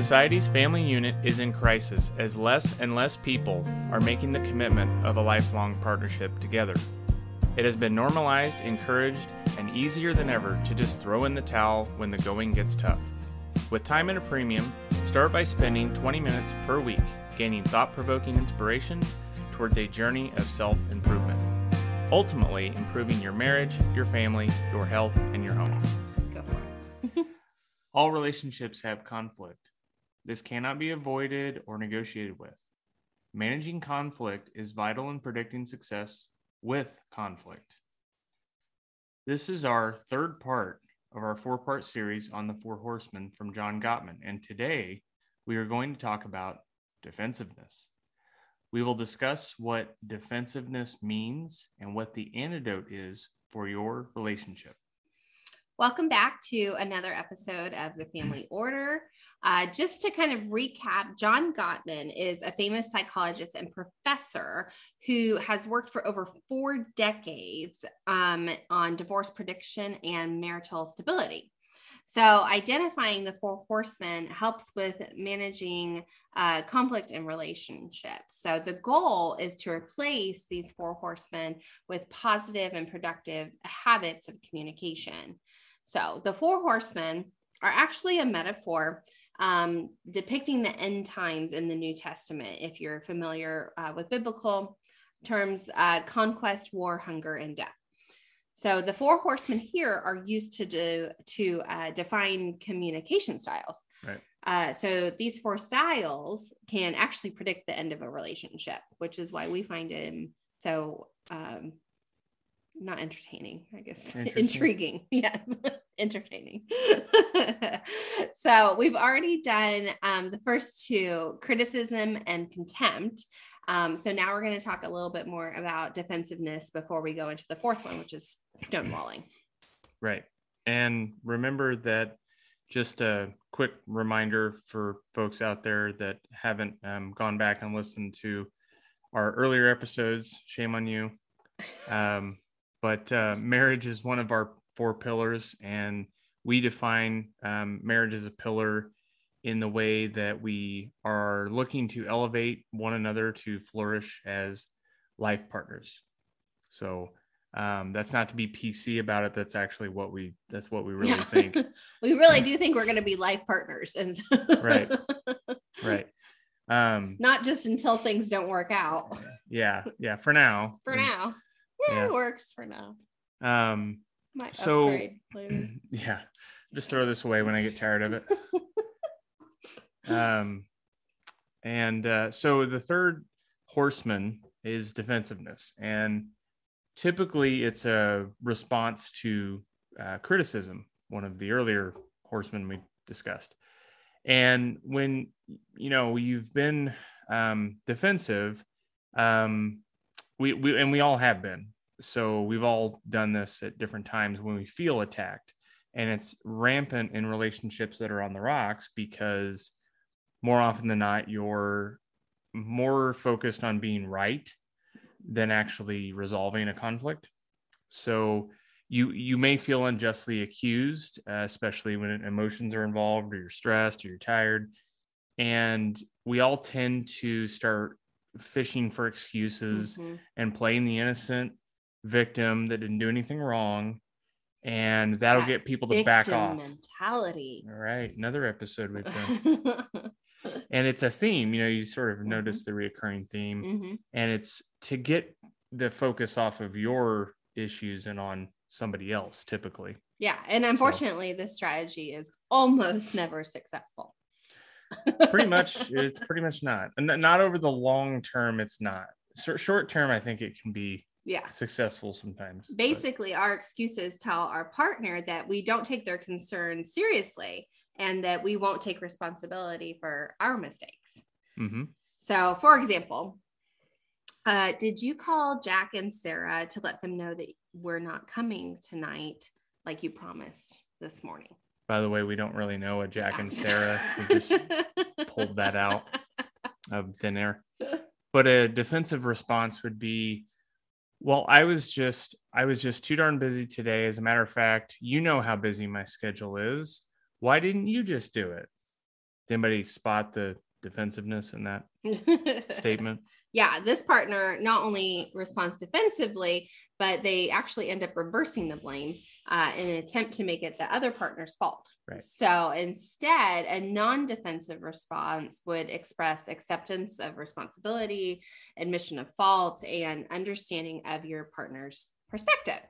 Society's family unit is in crisis as less and less people are making the commitment of a lifelong partnership together. It has been normalized, encouraged, and easier than ever to just throw in the towel when the going gets tough. With time at a premium, start by spending 20 minutes per week gaining thought provoking inspiration towards a journey of self improvement, ultimately improving your marriage, your family, your health, and your home. Go for it. All relationships have conflict. This cannot be avoided or negotiated with. Managing conflict is vital in predicting success with conflict. This is our third part of our four part series on the Four Horsemen from John Gottman. And today we are going to talk about defensiveness. We will discuss what defensiveness means and what the antidote is for your relationship. Welcome back to another episode of the Family Order. Uh, just to kind of recap, John Gottman is a famous psychologist and professor who has worked for over four decades um, on divorce prediction and marital stability. So, identifying the four horsemen helps with managing uh, conflict in relationships. So, the goal is to replace these four horsemen with positive and productive habits of communication. So, the four horsemen are actually a metaphor um, depicting the end times in the New Testament. If you're familiar uh, with biblical terms, uh, conquest, war, hunger, and death. So the four horsemen here are used to do to uh, define communication styles. Right. Uh, so these four styles can actually predict the end of a relationship, which is why we find him so um, not entertaining, I guess. Intriguing. Yes. entertaining. so we've already done um, the first two criticism and contempt. Um, so now we're going to talk a little bit more about defensiveness before we go into the fourth one, which is stonewalling. Right. And remember that just a quick reminder for folks out there that haven't um, gone back and listened to our earlier episodes. Shame on you. Um, but uh, marriage is one of our four pillars, and we define um, marriage as a pillar in the way that we are looking to elevate one another to flourish as life partners. So um, that's not to be PC about it. That's actually what we that's what we really yeah. think. we really do think we're going to be life partners, and so right, right. Um, not just until things don't work out. Yeah, yeah. For now. For now, yeah, yeah. it works for now. Um. Might so yeah, just throw this away when I get tired of it. Um, and uh, so the third horseman is defensiveness. And typically it's a response to uh, criticism, one of the earlier horsemen we discussed. And when, you know, you've been um, defensive, um, we, we, and we all have been. So we've all done this at different times when we feel attacked. And it's rampant in relationships that are on the rocks because more often than not, you're more focused on being right than actually resolving a conflict. So you you may feel unjustly accused, uh, especially when emotions are involved, or you're stressed, or you're tired, and we all tend to start fishing for excuses mm-hmm. and playing the innocent victim that didn't do anything wrong and that'll that get people to back off mentality all right another episode we've done and it's a theme you know you sort of mm-hmm. notice the reoccurring theme mm-hmm. and it's to get the focus off of your issues and on somebody else typically yeah and unfortunately so, this strategy is almost never successful pretty much it's pretty much not and not over the long term it's not short term i think it can be yeah successful sometimes basically but. our excuses tell our partner that we don't take their concerns seriously and that we won't take responsibility for our mistakes. Mm-hmm. So, for example, uh, did you call Jack and Sarah to let them know that we're not coming tonight like you promised this morning? By the way, we don't really know a Jack and Sarah. We just pulled that out of thin air. But a defensive response would be, well, I was just I was just too darn busy today. As a matter of fact, you know how busy my schedule is why didn't you just do it? Did anybody spot the defensiveness in that statement? yeah, this partner not only responds defensively, but they actually end up reversing the blame uh, in an attempt to make it the other partner's fault. Right. So instead, a non defensive response would express acceptance of responsibility, admission of fault, and understanding of your partner's perspective.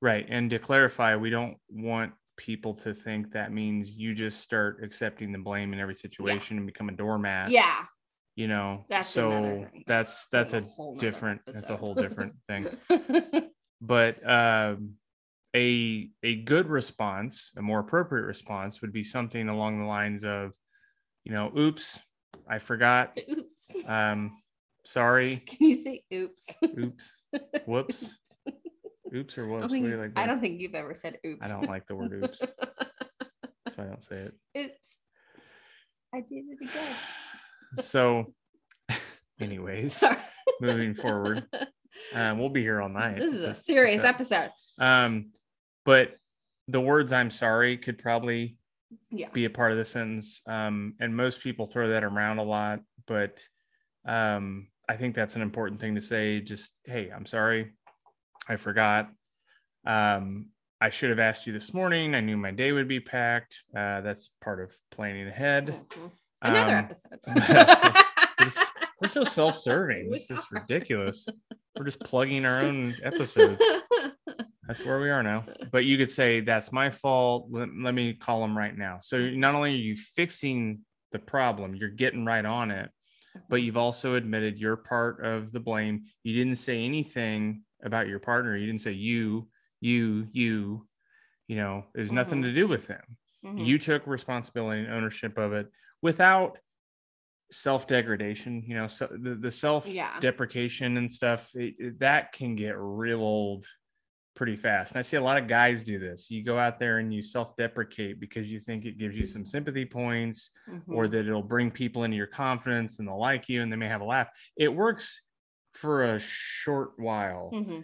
Right. And to clarify, we don't want people to think that means you just start accepting the blame in every situation yeah. and become a doormat. Yeah. You know, that's so that's that's, a, a different that's a whole different thing. but um a a good response, a more appropriate response would be something along the lines of, you know, oops, I forgot. Oops. Um sorry. Can you say oops? Oops. Whoops. Oops or whoops? I, think, like I don't think you've ever said oops. I don't like the word oops. so I don't say it. Oops. I did it again. so, anyways, moving forward, um, we'll be here all night. This is a serious episode. Um, but the words "I'm sorry" could probably yeah. be a part of the sentence. Um, and most people throw that around a lot, but um, I think that's an important thing to say. Just, hey, I'm sorry. I forgot. Um, I should have asked you this morning. I knew my day would be packed. Uh, that's part of planning ahead. Mm-hmm. Another um, episode. we're so self-serving. This is ridiculous. We're just plugging our own episodes. That's where we are now. But you could say that's my fault. Let, let me call them right now. So not only are you fixing the problem, you're getting right on it, but you've also admitted you're part of the blame. You didn't say anything about your partner. You didn't say you, you, you, you know, there's mm-hmm. nothing to do with them. Mm-hmm. You took responsibility and ownership of it without self degradation, you know, so the, the self deprecation and stuff it, it, that can get real old pretty fast. And I see a lot of guys do this. You go out there and you self deprecate because you think it gives you some sympathy points mm-hmm. or that it'll bring people into your confidence and they'll like you and they may have a laugh. It works for a short while. Mm-hmm.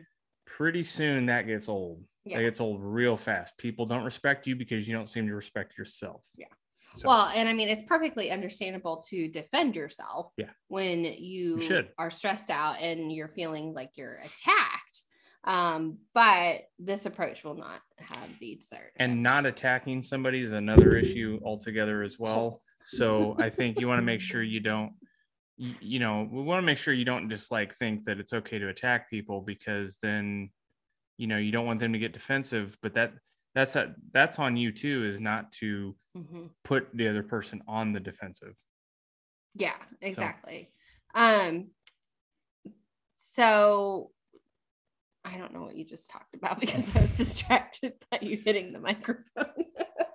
Pretty soon that gets old. Yeah. That gets old real fast. People don't respect you because you don't seem to respect yourself. Yeah. So. Well, and I mean, it's perfectly understandable to defend yourself yeah. when you, you are stressed out and you're feeling like you're attacked. Um, but this approach will not have the desired. And not attacking somebody is another issue altogether as well. So I think you want to make sure you don't you know we want to make sure you don't just like think that it's okay to attack people because then you know you don't want them to get defensive but that that's a, that's on you too is not to mm-hmm. put the other person on the defensive yeah exactly so. um so i don't know what you just talked about because i was distracted by you hitting the microphone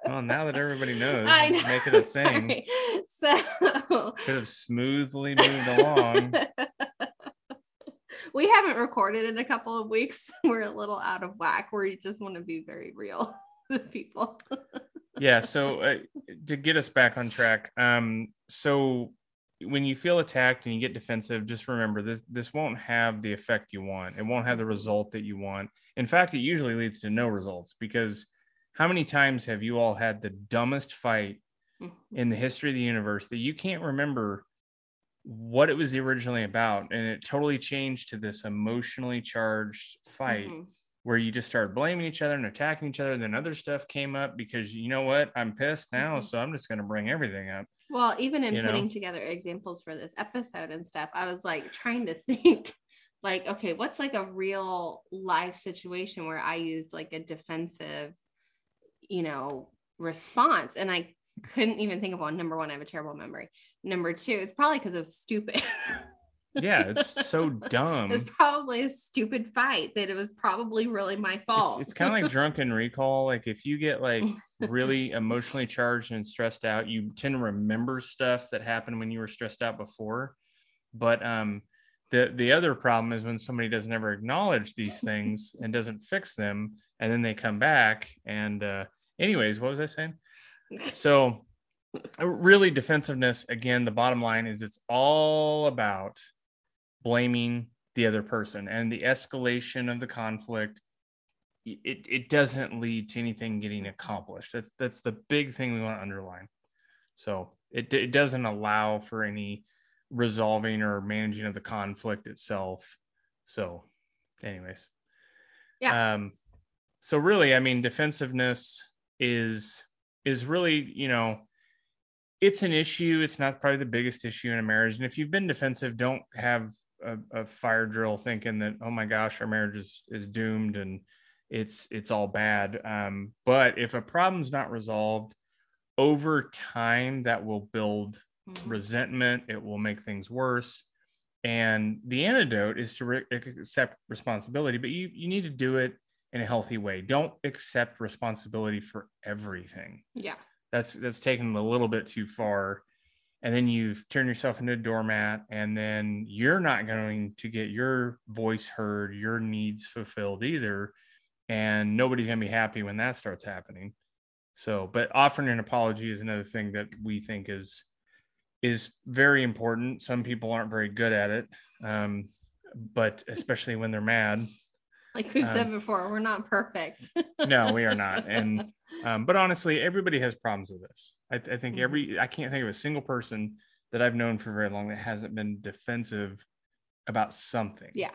well, now that everybody knows, I know, make it a thing. So could have smoothly moved along. we haven't recorded in a couple of weeks. We're a little out of whack. We just want to be very real with people. yeah. So uh, to get us back on track, um, so when you feel attacked and you get defensive, just remember this this won't have the effect you want. It won't have the result that you want. In fact, it usually leads to no results because how many times have you all had the dumbest fight mm-hmm. in the history of the universe that you can't remember what it was originally about and it totally changed to this emotionally charged fight mm-hmm. where you just started blaming each other and attacking each other and then other stuff came up because you know what i'm pissed now mm-hmm. so i'm just going to bring everything up well even in you putting know? together examples for this episode and stuff i was like trying to think like okay what's like a real life situation where i used like a defensive you know, response. And I couldn't even think of one. Number one, I have a terrible memory. Number two, it's probably because of stupid. yeah, it's so dumb. It was probably a stupid fight that it was probably really my fault. It's, it's kind of like drunken recall. Like if you get like really emotionally charged and stressed out, you tend to remember stuff that happened when you were stressed out before. But um the the other problem is when somebody doesn't ever acknowledge these things and doesn't fix them and then they come back and uh anyways what was i saying so really defensiveness again the bottom line is it's all about blaming the other person and the escalation of the conflict it, it doesn't lead to anything getting accomplished that's that's the big thing we want to underline So it, it doesn't allow for any resolving or managing of the conflict itself. So, anyways. Yeah. Um, so really, I mean, defensiveness is is really, you know, it's an issue. It's not probably the biggest issue in a marriage. And if you've been defensive, don't have a, a fire drill thinking that, oh my gosh, our marriage is is doomed and it's it's all bad. Um, but if a problem's not resolved over time, that will build Mhm. resentment. It will make things worse. And the antidote is to re- accept responsibility, but you you need to do it in a healthy way. Don't accept responsibility for everything. Yeah. That's that's taken a little bit too far. And then you've turned yourself into a doormat, and then you're not going to get your voice heard, your needs fulfilled either. And nobody's going to be happy when that starts happening. So, but offering an apology is another thing that we think is is very important. Some people aren't very good at it, um, but especially when they're mad. Like we've said Um, before, we're not perfect. No, we are not. And um, but honestly, everybody has problems with this. I, I think Mhm. every I can't think of a single person that I've known for very long that hasn't been defensive about something. yeah.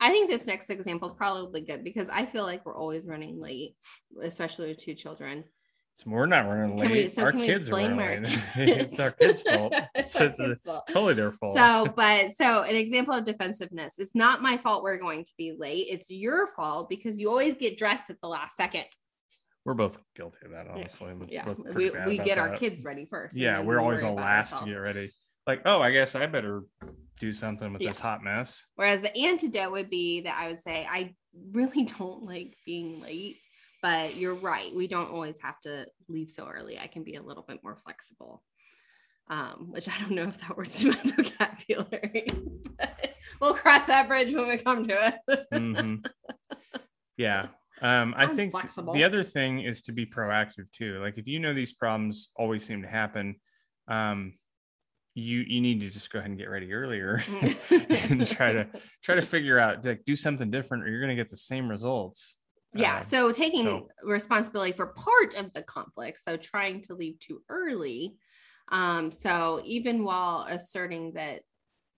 I think this next example is probably good because I feel like we're always running late, especially with two children. So we're not running late. we? So our kids are running late. it's our kids' fault. it's So our it's kids' fault. Totally their fault. So, but so an example of defensiveness. It's not my fault we're going to be late. It's your fault because you always get dressed at the last second. we're both guilty of that, honestly. We're Yeah, we, we get our kids ready first. Yeah, we're we always the last to get ready. Like, oh, I guess I better do something with Yeah. this hot mess. Whereas the antidote would be that I would say, I really don't like being late, but you're right. We don't always have to leave so early. I can be a little bit more flexible. Um, which I don't know if that works in my vocabulary. we'll cross that bridge when we come to it. Mhm. Yeah. Um, I I'm think flexible. the other thing is to be proactive too. Like if you know these problems always seem to happen, um, you you need to just go ahead and get ready earlier and try to try to figure out like do something different or you're gonna get the same results. Yeah Um, so taking so- responsibility for part of the conflict so trying to leave too early um so even while asserting that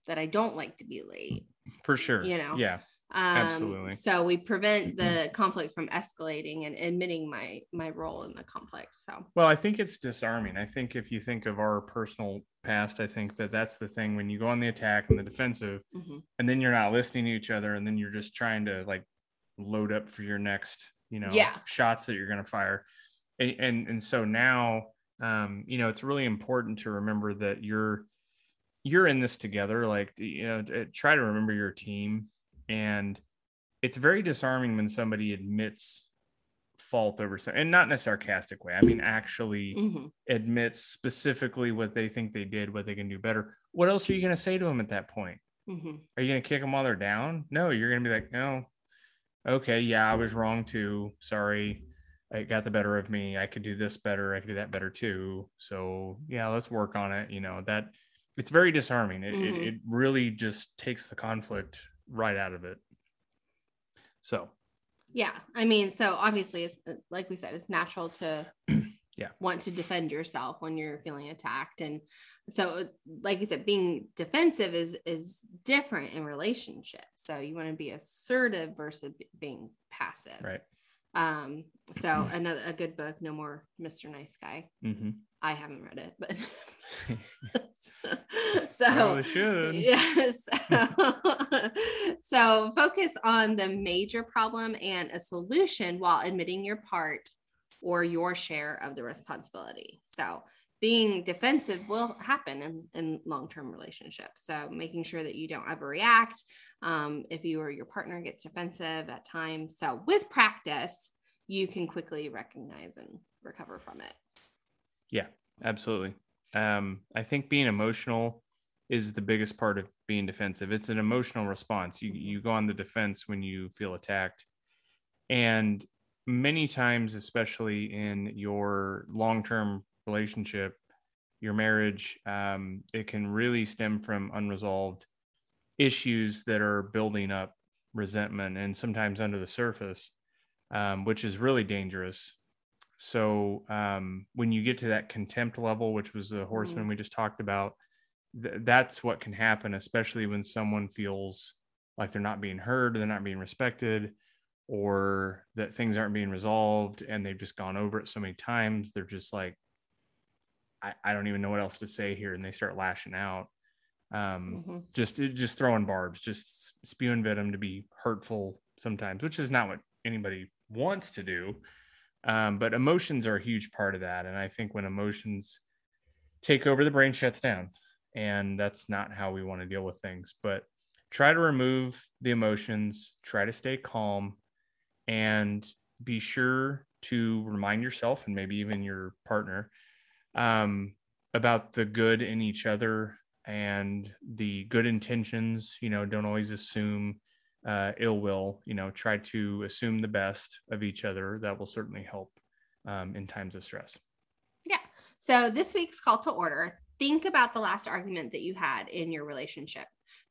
that i don't like to be late for sure. you know, Yeah. um Absolutely. so we prevent the conflict from escalating and admitting my my role in the conflict so Well, I think it's disarming. I think if you think of our personal past, I think that that's the thing when you go on the attack and the defensive, mhm. and then you're not listening to each other, and then you're just trying to like load up for your next, you know, Yeah. shots that you're going to fire. And, and and so now, um, you know, it's really important to remember that you're you're in this together. Like, you know, try to remember your team, and it's very disarming when somebody admits fault over something, and not in a sarcastic way. I mean, actually Mhm. admits specifically what they think they did, what they can do better. What else are you going to say to them at that point? Mhm. Are you going to kick them while they're down? No, you're going to be like, no, okay, yeah, I was wrong too. Sorry. It got the better of me. I could do this better. I could do that better too. So yeah, let's work on it. You know, that it's very disarming. It, Mhm. it, it really just takes the conflict right out of it. So yeah i mean so obviously it's uh, like we said it's natural to Yeah. want to defend yourself when you're feeling attacked and so like you said being defensive is is different in relationships so you want to be assertive versus being passive right. um so another a good book no more mr nice guy mm-hmm. i haven't read it but so Probably should. Yes. so focus on the major problem and a solution while admitting your part or your share of the responsibility. So being defensive will happen in, in long-term relationships. So making sure that you don't overreact. Um, if you or your partner gets defensive at times. So with practice, you can quickly recognize and recover from it. Yeah, absolutely. Um, I think being emotional is the biggest part of being defensive. It's an emotional response. You you go on the defense when you feel attacked. And many times, especially in your long-term relationship, your marriage, um, it can really stem from unresolved issues that are building up resentment and sometimes under the surface, um, which is really dangerous. So um, when you get to that contempt level, which was the horseman Mm. we just talked about, th- that's what can happen, especially when someone feels like they're not being heard, or they're not being respected, or that things aren't being resolved and they've just gone over it so many times. They're just like, I, I don't even know what else to say here. And they start lashing out. Um, Mhm. just just throwing barbs, just spewing venom to be hurtful sometimes, which is not what anybody wants to do. Um, but emotions are a huge part of that, and I think when emotions take over, the brain shuts down, and that's not how we want to deal with things. But try to remove the emotions, try to stay calm, and be sure to remind yourself and maybe even your partner um, about the good in each other and the good intentions you know don't always assume uh, ill will you know try to assume the best of each other that will certainly help um, in times of stress Yeah. So this week's call to order think about the last argument that you had in your relationship.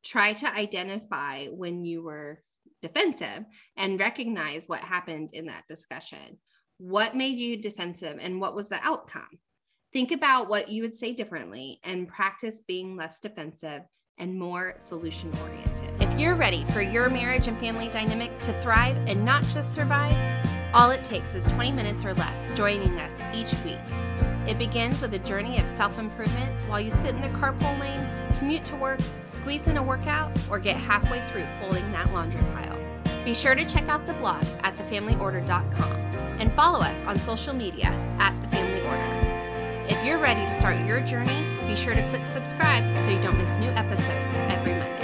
Try to identify when you were defensive and recognize what happened in that discussion. What made you defensive and what was the outcome? Think about what you would say differently and practice being less defensive and more solution oriented. If you're ready for your marriage and family dynamic to thrive and not just survive, all it takes is 20 minutes or less joining us each week. It begins with a journey of self improvement while you sit in the carpool lane, commute to work, squeeze in a workout, or get halfway through folding that laundry pile. Be sure to check out the blog at thefamilyorder.com and follow us on social media at The Family Order. If you're ready to start your journey, be sure to click subscribe so you don't miss new episodes every Monday.